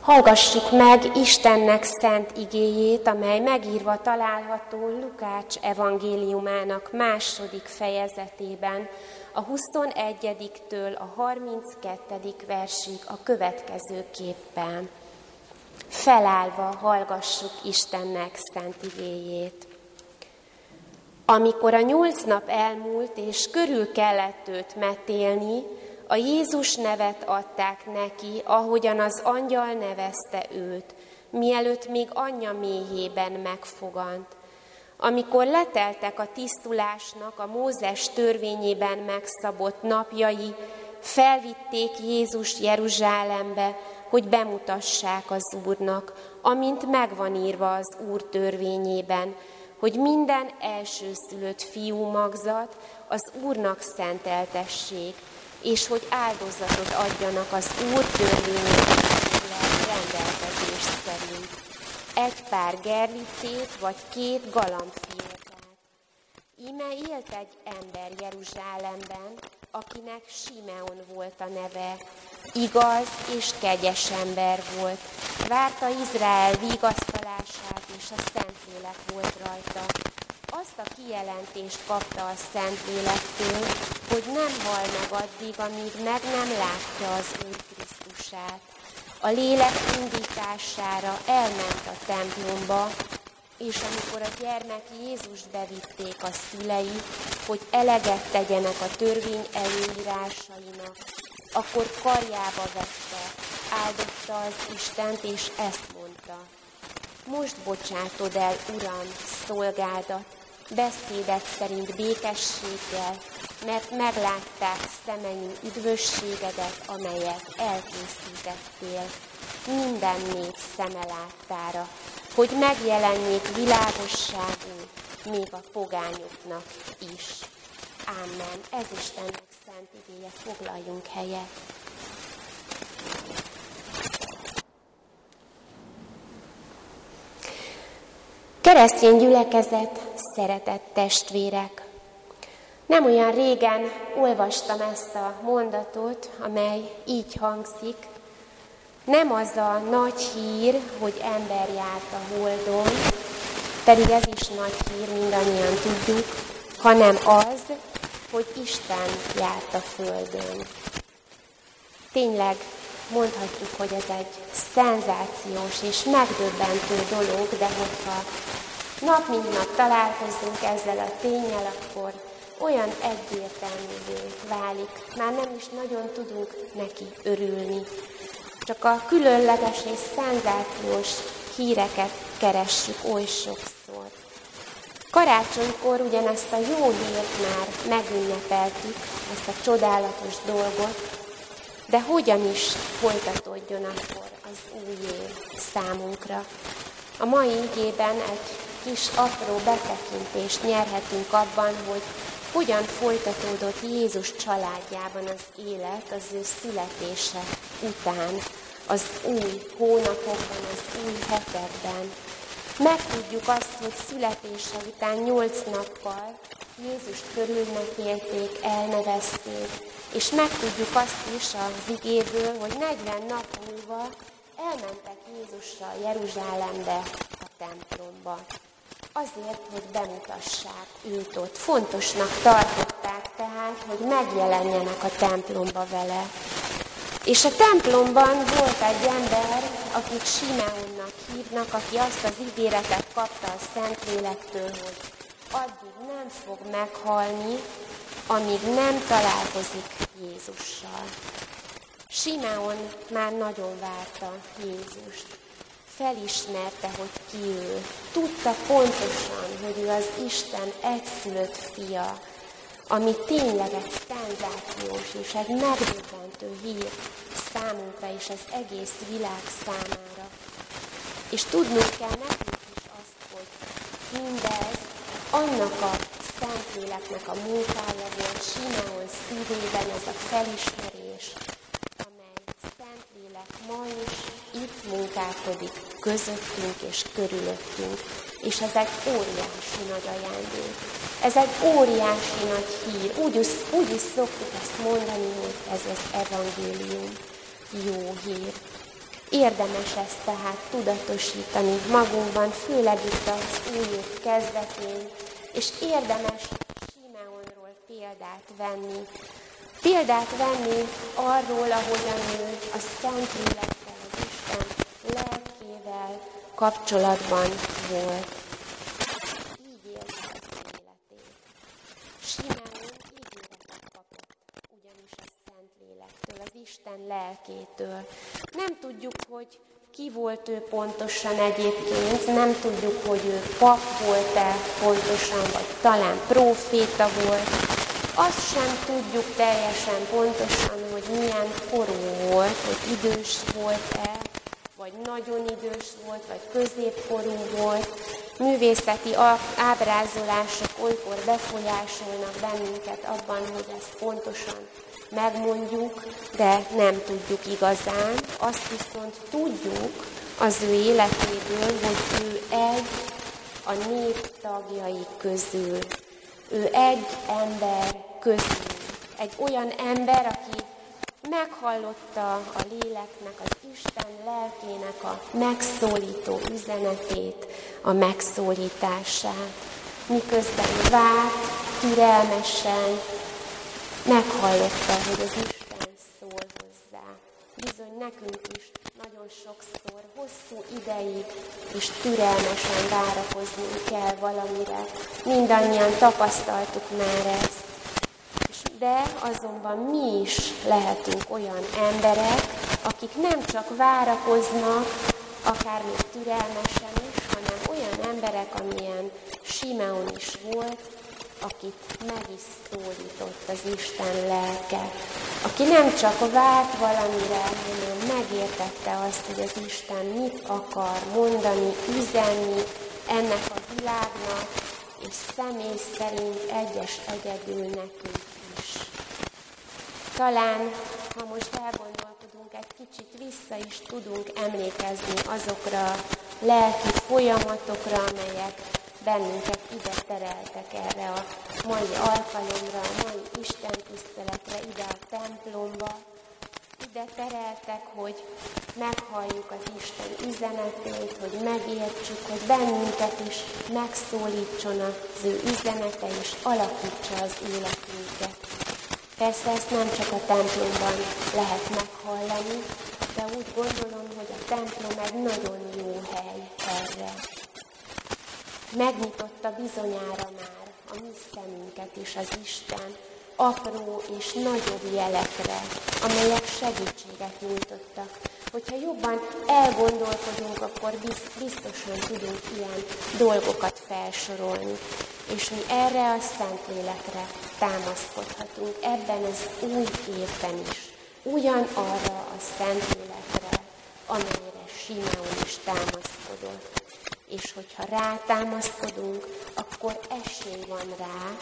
Hallgassuk meg Istennek szent igéjét, amely megírva található Lukács evangéliumának második fejezetében, a 21-től a 32. versig a következőképpen. Felállva hallgassuk Istennek szent igéjét. Amikor a nyolc nap elmúlt, és körül kellett őt metélni, a Jézus nevet adták neki, ahogyan az angyal nevezte őt, mielőtt még anyja méhében megfogant. Amikor leteltek a tisztulásnak a Mózes törvényében megszabott napjai, felvitték Jézus Jeruzsálembe, hogy bemutassák az Úrnak, amint megvan írva az Úr törvényében, hogy minden elsőszülött fiú magzat az Úrnak szenteltessék, és hogy áldozatot adjanak az Úr törvényének rendelkezés szerint. Egy pár gerlicét vagy két galambfiókát. Íme élt egy ember Jeruzsálemben, akinek Simeon volt a neve. Igaz és kegyes ember volt. Várta Izrael vigasztalását, és a Szentlélek volt rajta azt a kijelentést kapta a Szentlélektől, hogy nem hal meg addig, amíg meg nem látja az Úr Krisztusát. A lélek indítására elment a templomba, és amikor a gyermek Jézus bevitték a szülei, hogy eleget tegyenek a törvény előírásainak, akkor karjába vette, áldotta az Istent, és ezt mondta. Most bocsátod el, Uram, szolgádat, beszédet szerint békességgel, mert meglátták szemeim üdvösségedet, amelyet elkészítettél, minden nép szeme láttára, hogy megjelenjék világosságú még a pogányoknak is. Amen. Ez Istennek szent igéje, foglaljunk helyet. Keresztény gyülekezet, szeretett testvérek! Nem olyan régen olvastam ezt a mondatot, amely így hangzik. Nem az a nagy hír, hogy ember járt a holdon, pedig ez is nagy hír, mindannyian tudjuk, hanem az, hogy Isten járt a földön. Tényleg mondhatjuk, hogy ez egy szenzációs és megdöbbentő dolog, de hogyha nap mint nap találkozunk ezzel a tényel, akkor olyan egyértelművé válik. Már nem is nagyon tudunk neki örülni. Csak a különleges és szenzációs híreket keressük oly sokszor. Karácsonykor ugyanezt a jó hírt már megünnepeltük, ezt a csodálatos dolgot, de hogyan is folytatódjon akkor az új év számunkra. A mai igében egy kis apró betekintést nyerhetünk abban, hogy hogyan folytatódott Jézus családjában az élet az ő születése után, az új hónapokban, az új hetekben. Megtudjuk azt, hogy születése után nyolc nappal Jézust körülmetélték, elnevezték, és megtudjuk azt is az igéből, hogy 40 nap múlva elmentek Jézussal Jeruzsálembe, a templomba azért, hogy bemutassák őt ott. Fontosnak tartották tehát, hogy megjelenjenek a templomba vele. És a templomban volt egy ember, akit Simeonnak hívnak, aki azt az ígéretet kapta a Szentlélektől, hogy addig nem fog meghalni, amíg nem találkozik Jézussal. Simeon már nagyon várta Jézust felismerte, hogy ki ő. Tudta pontosan, hogy ő az Isten egyszülött fia, ami tényleg egy szenzációs és egy megdöbbentő hír számunkra és az egész világ számára. És tudnunk kell nekünk is azt, hogy mindez annak a Szentléleknek a munkája volt Simeon szívében ez a felismerés, Szentlélek ma is itt munkálkodik közöttünk és körülöttünk, és ez egy óriási nagy ajándék. Ez egy óriási nagy hír. Úgy, úgy is szoktuk ezt mondani, hogy ez az evangélium jó hír. Érdemes ezt tehát tudatosítani magunkban, főleg itt az új év kezdetén, és érdemes Simeonról példát venni. Példát venni arról, ahogyan ő a Szent Lélekkel, az Isten lelkével kapcsolatban volt. Így élte az életét. Simeon ígéretet kapott, ugyanis a Szent Lélektől, az Isten lelkétől. Nem tudjuk, hogy ki volt ő pontosan egyébként, nem tudjuk, hogy ő pap volt-e pontosan, vagy talán proféta volt. Azt sem tudjuk teljesen pontosan, hogy milyen korú volt, hogy idős volt-e, vagy nagyon idős volt, vagy középkorú volt. Művészeti ábrázolások olykor befolyásolnak bennünket abban, hogy ezt pontosan megmondjuk, de nem tudjuk igazán. Azt viszont tudjuk az ő életéből, hogy ő egy a nép tagjai közül. Ő egy ember közül. Egy olyan ember, aki meghallotta a léleknek, az Isten lelkének a megszólító üzenetét, a megszólítását, miközben várt, türelmesen, meghallotta, hogy az Isten szól hozzá. Bizony nekünk is nagyon sokszor, hosszú ideig és türelmesen várakozni kell valamire. Mindannyian tapasztaltuk már ezt. De azonban mi is lehetünk olyan emberek, akik nem csak várakoznak, akár még türelmesen is, hanem olyan emberek, amilyen Simeon is volt, akit meg is szólított az Isten lelke, aki nem csak várt valamire, hanem megértette azt, hogy az Isten mit akar mondani, üzenni ennek a világnak, és személy szerint egyes egyedül nekünk is. Talán, ha most elgondolkodunk, egy kicsit vissza is tudunk emlékezni azokra a lelki folyamatokra, amelyek bennünket ide tereltek erre a mai alkalomra, a mai Isten tiszteletre, ide a templomba. Ide tereltek, hogy meghalljuk az Isten üzenetét, hogy megértsük, hogy bennünket is megszólítson az ő üzenete, és alakítsa az életünket. Persze ezt nem csak a templomban lehet meghallani, de úgy gondolom, hogy a templom egy nagyon jó hely erre. Megnyitotta bizonyára már a mi szemünket is az Isten apró és nagyobb jelekre, amelyek segítséget nyújtottak. Hogyha jobban elgondolkodunk, akkor biztosan tudunk ilyen dolgokat felsorolni. És mi erre a Szentlélekre támaszkodhatunk ebben az új évben is. Ugyanarra a Szentlélekre, amelyre Simeon is támaszkodott és hogyha rátámaszkodunk, akkor esély van rá,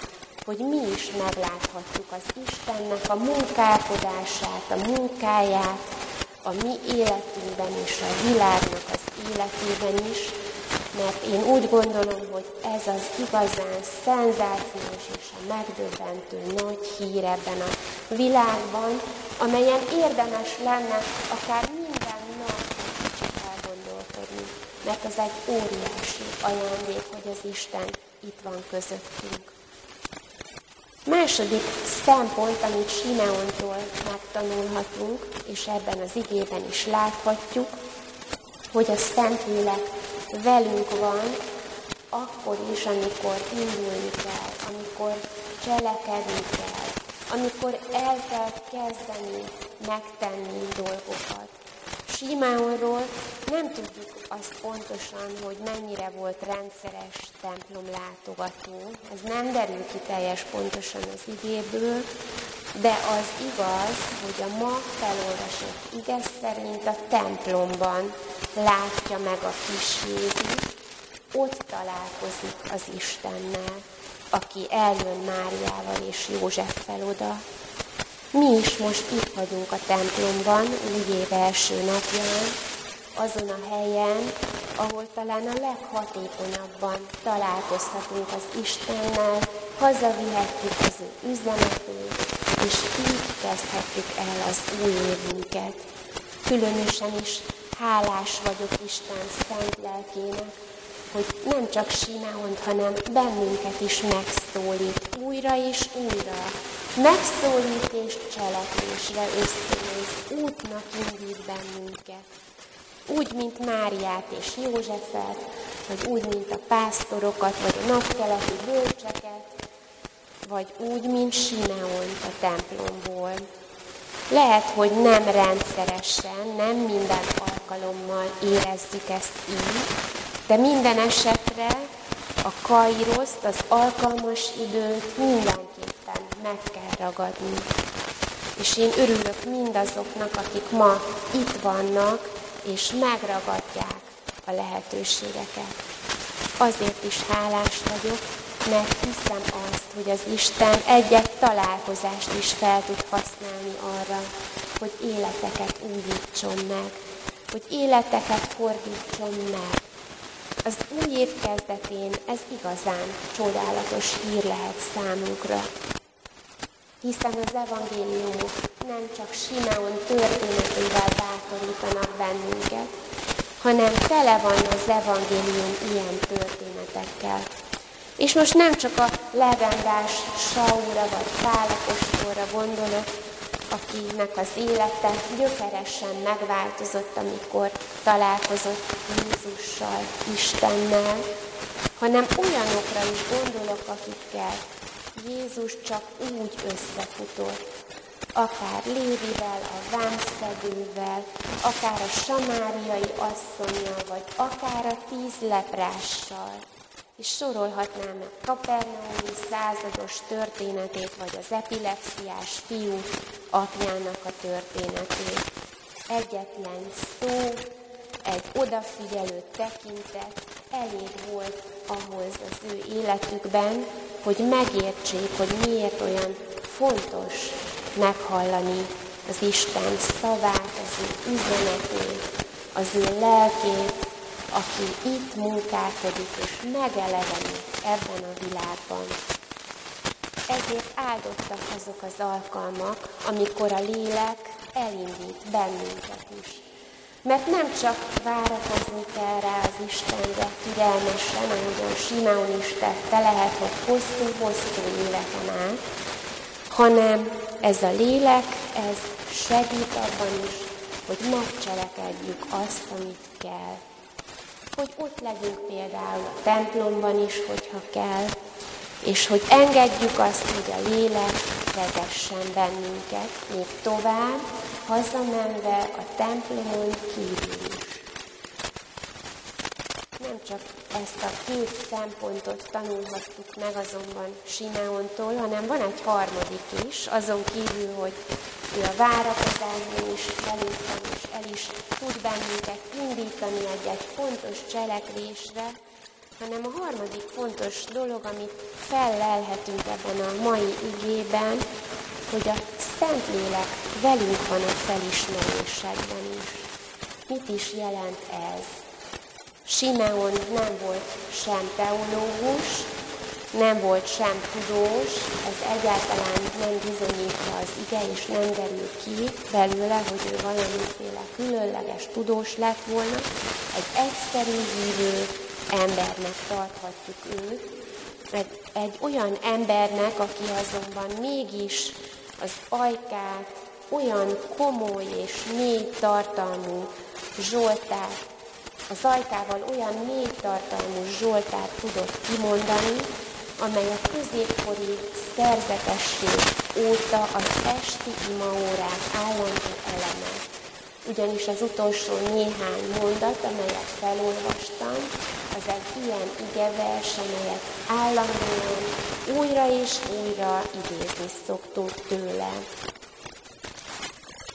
hogy mi is megláthatjuk az Istennek a munkálkodását, a munkáját, a mi életünkben és a világnak az életében is, mert én úgy gondolom, hogy ez az igazán szenzációs és a megdöbbentő nagy hír ebben a világban, amelyen érdemes lenne akár minden nap kicsit elgondolkodni mert ez egy óriási ajándék, hogy az Isten itt van közöttünk. Második szempont, amit Simeontól megtanulhatunk, és ebben az igében is láthatjuk, hogy a Szentlélek velünk van, akkor is, amikor indulni kell, amikor cselekedni kell, amikor el kell kezdeni megtenni dolgokat. Simeonról nem tudjuk azt pontosan, hogy mennyire volt rendszeres templomlátogató. Ez nem derül ki teljes pontosan az igéből, de az igaz, hogy a ma felolvasott ige szerint a templomban látja meg a kis Jézus, ott találkozik az Istennel, aki eljön Máriával és Józseffel oda, mi is most itt vagyunk a templomban, új év első napján, azon a helyen, ahol talán a leghatékonyabban találkozhatunk az Istennel, hazavihetjük az ő üzenetét, és így kezdhetjük el az új évünket. Különösen is hálás vagyok Isten szent lelkének, hogy nem csak Simeont, hanem bennünket is megszólít újra és újra. Megszólít és cselekvésre ösztönöz, útnak indít bennünket. Úgy, mint Máriát és Józsefet, vagy úgy, mint a pásztorokat, vagy a napkeleti bölcseket, vagy úgy, mint Simeont a templomból. Lehet, hogy nem rendszeresen, nem minden alkalommal érezzük ezt így, de minden esetre a kairoszt, az alkalmas időt mindenképpen meg kell ragadni. És én örülök mindazoknak, akik ma itt vannak, és megragadják a lehetőségeket. Azért is hálás vagyok, mert hiszem azt, hogy az Isten egyet találkozást is fel tud használni arra, hogy életeket újítson meg, hogy életeket fordítson meg. Az új év kezdetén ez igazán csodálatos hír lehet számunkra, hiszen az evangéliumok nem csak Simeon történetével bátorítanak bennünket, hanem tele van az evangélium ilyen történetekkel. És most nem csak a legendás Saura vagy Pálapostolra gondolok, akinek az élete gyökeresen megváltozott, amikor találkozott Jézussal, Istennel, hanem olyanokra is gondolok, akikkel Jézus csak úgy összefutott, akár Lévivel, a vámszedővel, akár a samáriai asszonyjal, vagy akár a tíz leprással. És sorolhatnám meg Kapernaumi százados történetét, vagy az epilepsziás fiú apjának a történetét. Egyetlen szó, egy odafigyelő tekintet elég volt ahhoz az ő életükben, hogy megértsék, hogy miért olyan fontos meghallani az Isten szavát, az ő üzenetét, az ő lelkét, aki itt munkálkodik és megelevenít ebben a világban. Ezért áldottak azok az alkalmak, amikor a lélek elindít bennünket is. Mert nem csak várakozni kell rá az Istenre türelmesen, ahogyan Simeon is tette, lehet, hogy hosszú-hosszú éveken át, hanem ez a lélek, ez segít abban is, hogy megcselekedjük azt, amit kell. Hogy ott legyünk például a templomban is, hogyha kell, és hogy engedjük azt, hogy a lélek vezessen bennünket még tovább, hazamenve a templomon kívül is. Nem csak ezt a két szempontot tanulhattuk meg azonban Simeontól, hanem van egy harmadik is, azon kívül, hogy ő a várakozásban is van, és el is tud bennünket indítani egy-egy fontos cselekvésre, hanem a harmadik fontos dolog, amit fellelhetünk ebben a mai igében, hogy a Szentlélek velünk van a felismerésekben is. Mit is jelent ez? Simeon nem volt sem teológus, nem volt sem tudós, ez egyáltalán nem bizonyítja az ige, és nem derül ki belőle, hogy ő valamiféle különleges tudós lett volna. Egy egyszerű hívő embernek tarthatjuk őt, egy, egy olyan embernek, aki azonban mégis az ajkát olyan komoly és mély tartalmú Zsoltát, az ajkával olyan mély tartalmú Zsoltát tudott kimondani, amely a középkori szerzetesség óta az esti imaórák állandó eleme. Ugyanis az utolsó néhány mondat, amelyet felolvastam, az egy ilyen igevers, amelyet állandóan újra és újra idézni szoktunk tőle.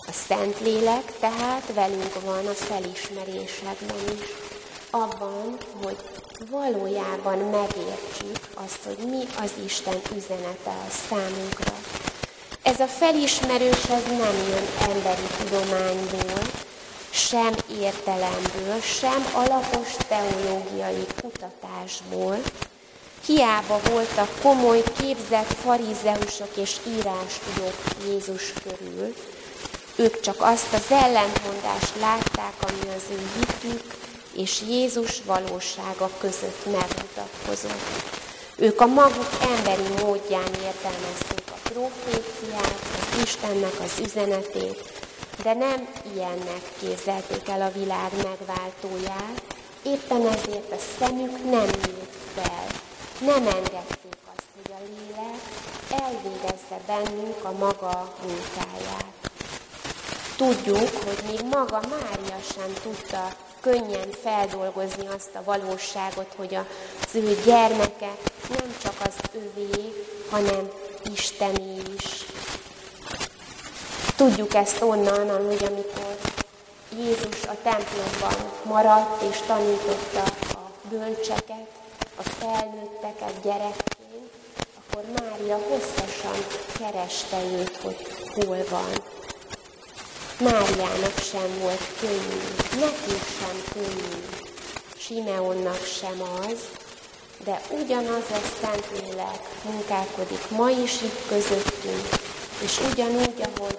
A Szentlélek tehát velünk van a felismerésekben is, abban, hogy valójában megértsük azt, hogy mi az Isten üzenete a számunkra. Ez a felismerős ez nem jön emberi tudományból, sem értelemből, sem alapos teológiai kutatásból. Hiába voltak komoly, képzett farizeusok és írástudók Jézus körül, Ők csak azt az ellentmondást látták, ami az ő hitük és Jézus valósága között megmutatkozott. Ők a maguk emberi módján értelmezték a proféciát, az Istennek az üzenetét, de nem ilyennek képzelték el a világ megváltóját, éppen ezért a szemük nem nyílt fel, nem engedték azt, hogy a lélek elvégezze bennünk a maga munkáját. Tudjuk, hogy még maga Mária sem tudta könnyen feldolgozni azt a valóságot, hogy az ő gyermeke nem csak az övé, hanem Istené is. Tudjuk ezt onnan, hogy amikor Jézus a templomban maradt és tanította a bölcseket, a felnőtteket gyerekként, akkor Mária hosszasan kereste őt, hogy hol van. Máriának sem volt könnyű, nekünk sem könnyű, Simeonnak sem az, de ugyanaz a Szentlélek munkálkodik ma is itt közöttünk, és ugyanúgy, ahogy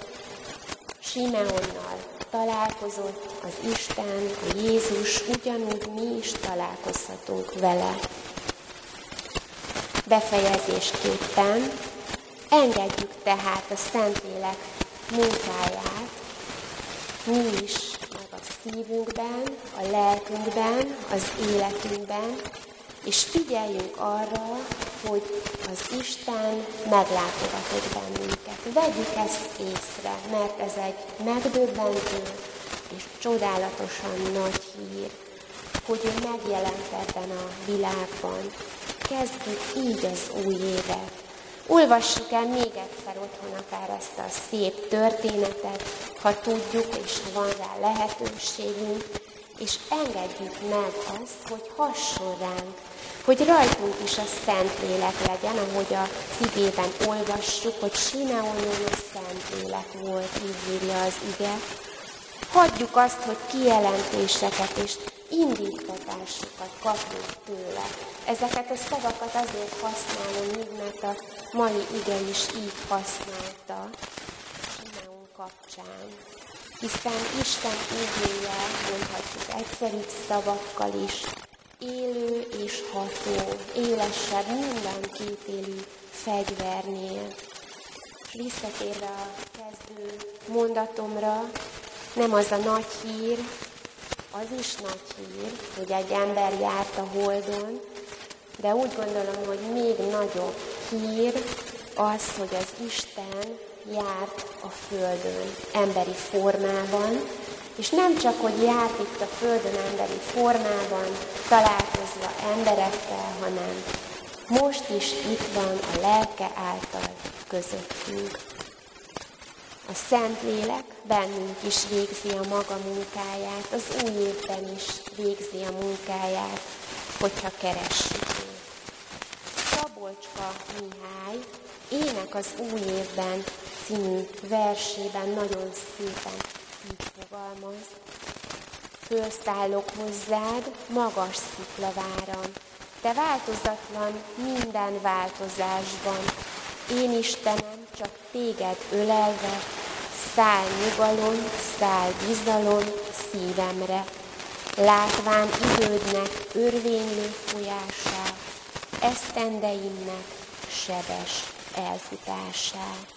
Simeonnal találkozott az Isten, a Jézus, ugyanúgy mi is találkozhatunk vele. Befejezésképpen engedjük tehát a Szentlélek munkáját, mi is, meg a szívünkben, a lelkünkben, az életünkben, és figyeljünk arra, hogy az Isten meglátogatott bennünket. Vegyük ezt észre, mert ez egy megdöbbentő és csodálatosan nagy hír, hogy ő megjelent ebben a világban. Kezdjük így az új évet. Olvassuk el még egyszer otthon akár ezt a szép történetet, ha tudjuk és ha van rá lehetőségünk, és engedjük meg azt, hogy hasson ránk, hogy rajtunk is a Szentlélek legyen, ahogy a szívében olvassuk, hogy Simeonon a Szentlélek volt, így írja az ige. Hagyjuk azt, hogy kijelentéseket és indítatásokat kapunk tőle. Ezeket a szavakat azért használom így, mert a mai ige is így használta Simeon kapcsán. Hiszen Isten igéje, mondhatjuk egyszerűbb szavakkal is, élő és ható, élesebb minden kétélű fegyvernél. És visszatérve a kezdő mondatomra, nem az a nagy hír, az is nagy hír, hogy egy ember járt a holdon, de úgy gondolom, hogy még nagyobb hír az, hogy az Isten járt a Földön emberi formában, és nem csak, hogy járt itt a Földön emberi formában, találkozva emberekkel, hanem most is itt van a lelke által közöttünk. A Szentlélek bennünk is végzi a maga munkáját, az új évben is végzi a munkáját, hogyha keressük őt. Szabolcska Mihály Ének az új évben című versében nagyon szépen fogalmaz. Fölszállok hozzád, magas sziklaváram, te változatlan minden változásban, én Istenem, csak téged ölelve, száll nyugalom, száll bizalom szívemre, látván idődnek örvénylő folyását, esztendeimnek sebes elfutását.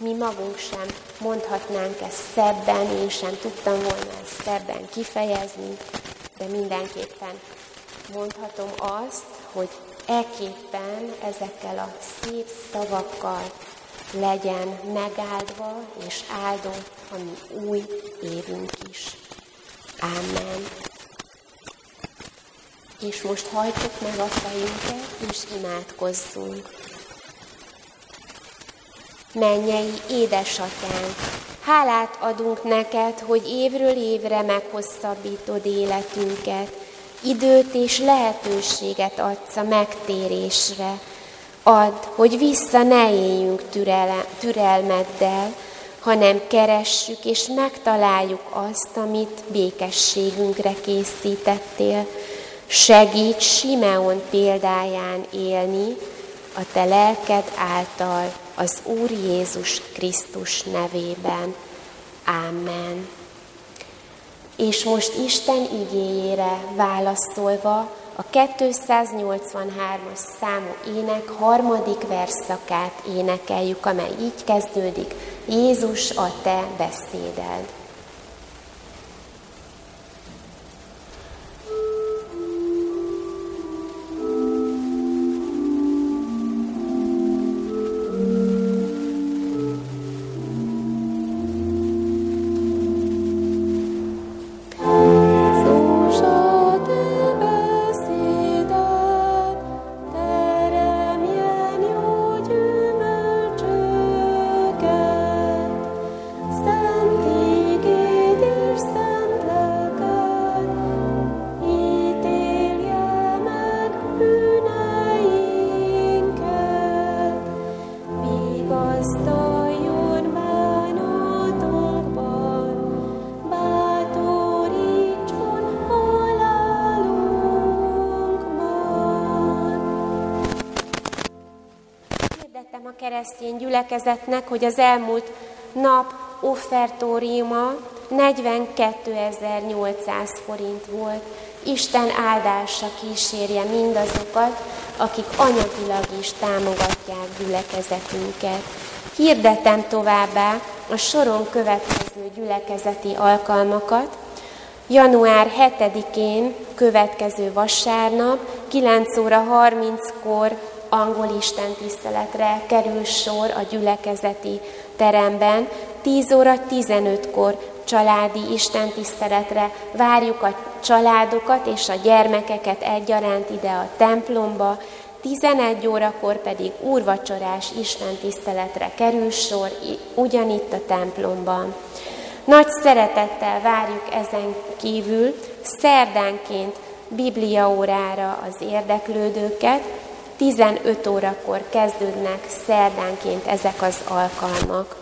Mi magunk sem mondhatnánk ezt szebben, én sem tudtam volna ezt szebben kifejezni, de mindenképpen mondhatom azt, hogy eképpen ezekkel a szép szavakkal legyen megáldva és áldott a mi új évünk is. Amen. És most hajtsuk meg a fejünket, és imádkozzunk. Mennyei édesatyánk, hálát adunk neked, hogy évről évre meghosszabbítod életünket, időt és lehetőséget adsz a megtérésre. Add, hogy vissza ne éljünk türele, türelmeddel, hanem keressük és megtaláljuk azt, amit békességünkre készítettél. Segíts Simeon példáján élni, a te lelked által az Úr Jézus Krisztus nevében. Amen. És most Isten igéjére válaszolva a 283-as számú ének harmadik verszakát énekeljük, amely így kezdődik, Jézus a te beszéded. Keresztény gyülekezetnek, hogy az elmúlt nap offertóriuma 42.800 forint volt. Isten áldása kísérje mindazokat, akik anyagilag is támogatják gyülekezetünket. Hirdetem továbbá a soron következő gyülekezeti alkalmakat. Január 7-én következő vasárnap 9 óra 30-kor angol Isten tiszteletre kerül sor a gyülekezeti teremben. 10 óra 15-kor családi Isten tiszteletre várjuk a családokat és a gyermekeket egyaránt ide a templomba, 11 órakor pedig úrvacsorás Isten tiszteletre kerül sor, ugyanitt a templomban. Nagy szeretettel várjuk ezen kívül szerdánként bibliaórára az érdeklődőket, 15 órakor kezdődnek szerdánként ezek az alkalmak.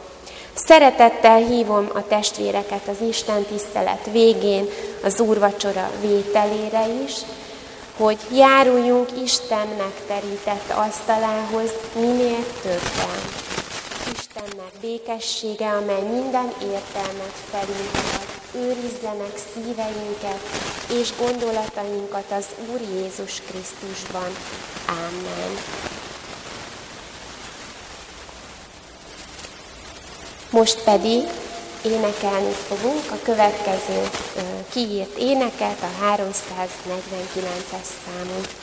Szeretettel hívom a testvéreket az Isten tisztelet végén, az úrvacsora vételére is, hogy járuljunk Isten megterített asztalához minél többen. Istennek békessége, amely minden értelmet felülhalad, őrizze meg szíveinket és gondolatainkat az Úr Jézus Krisztusban. Amen. Most pedig énekelni fogunk a következő kiírt éneket, a 349-es számot.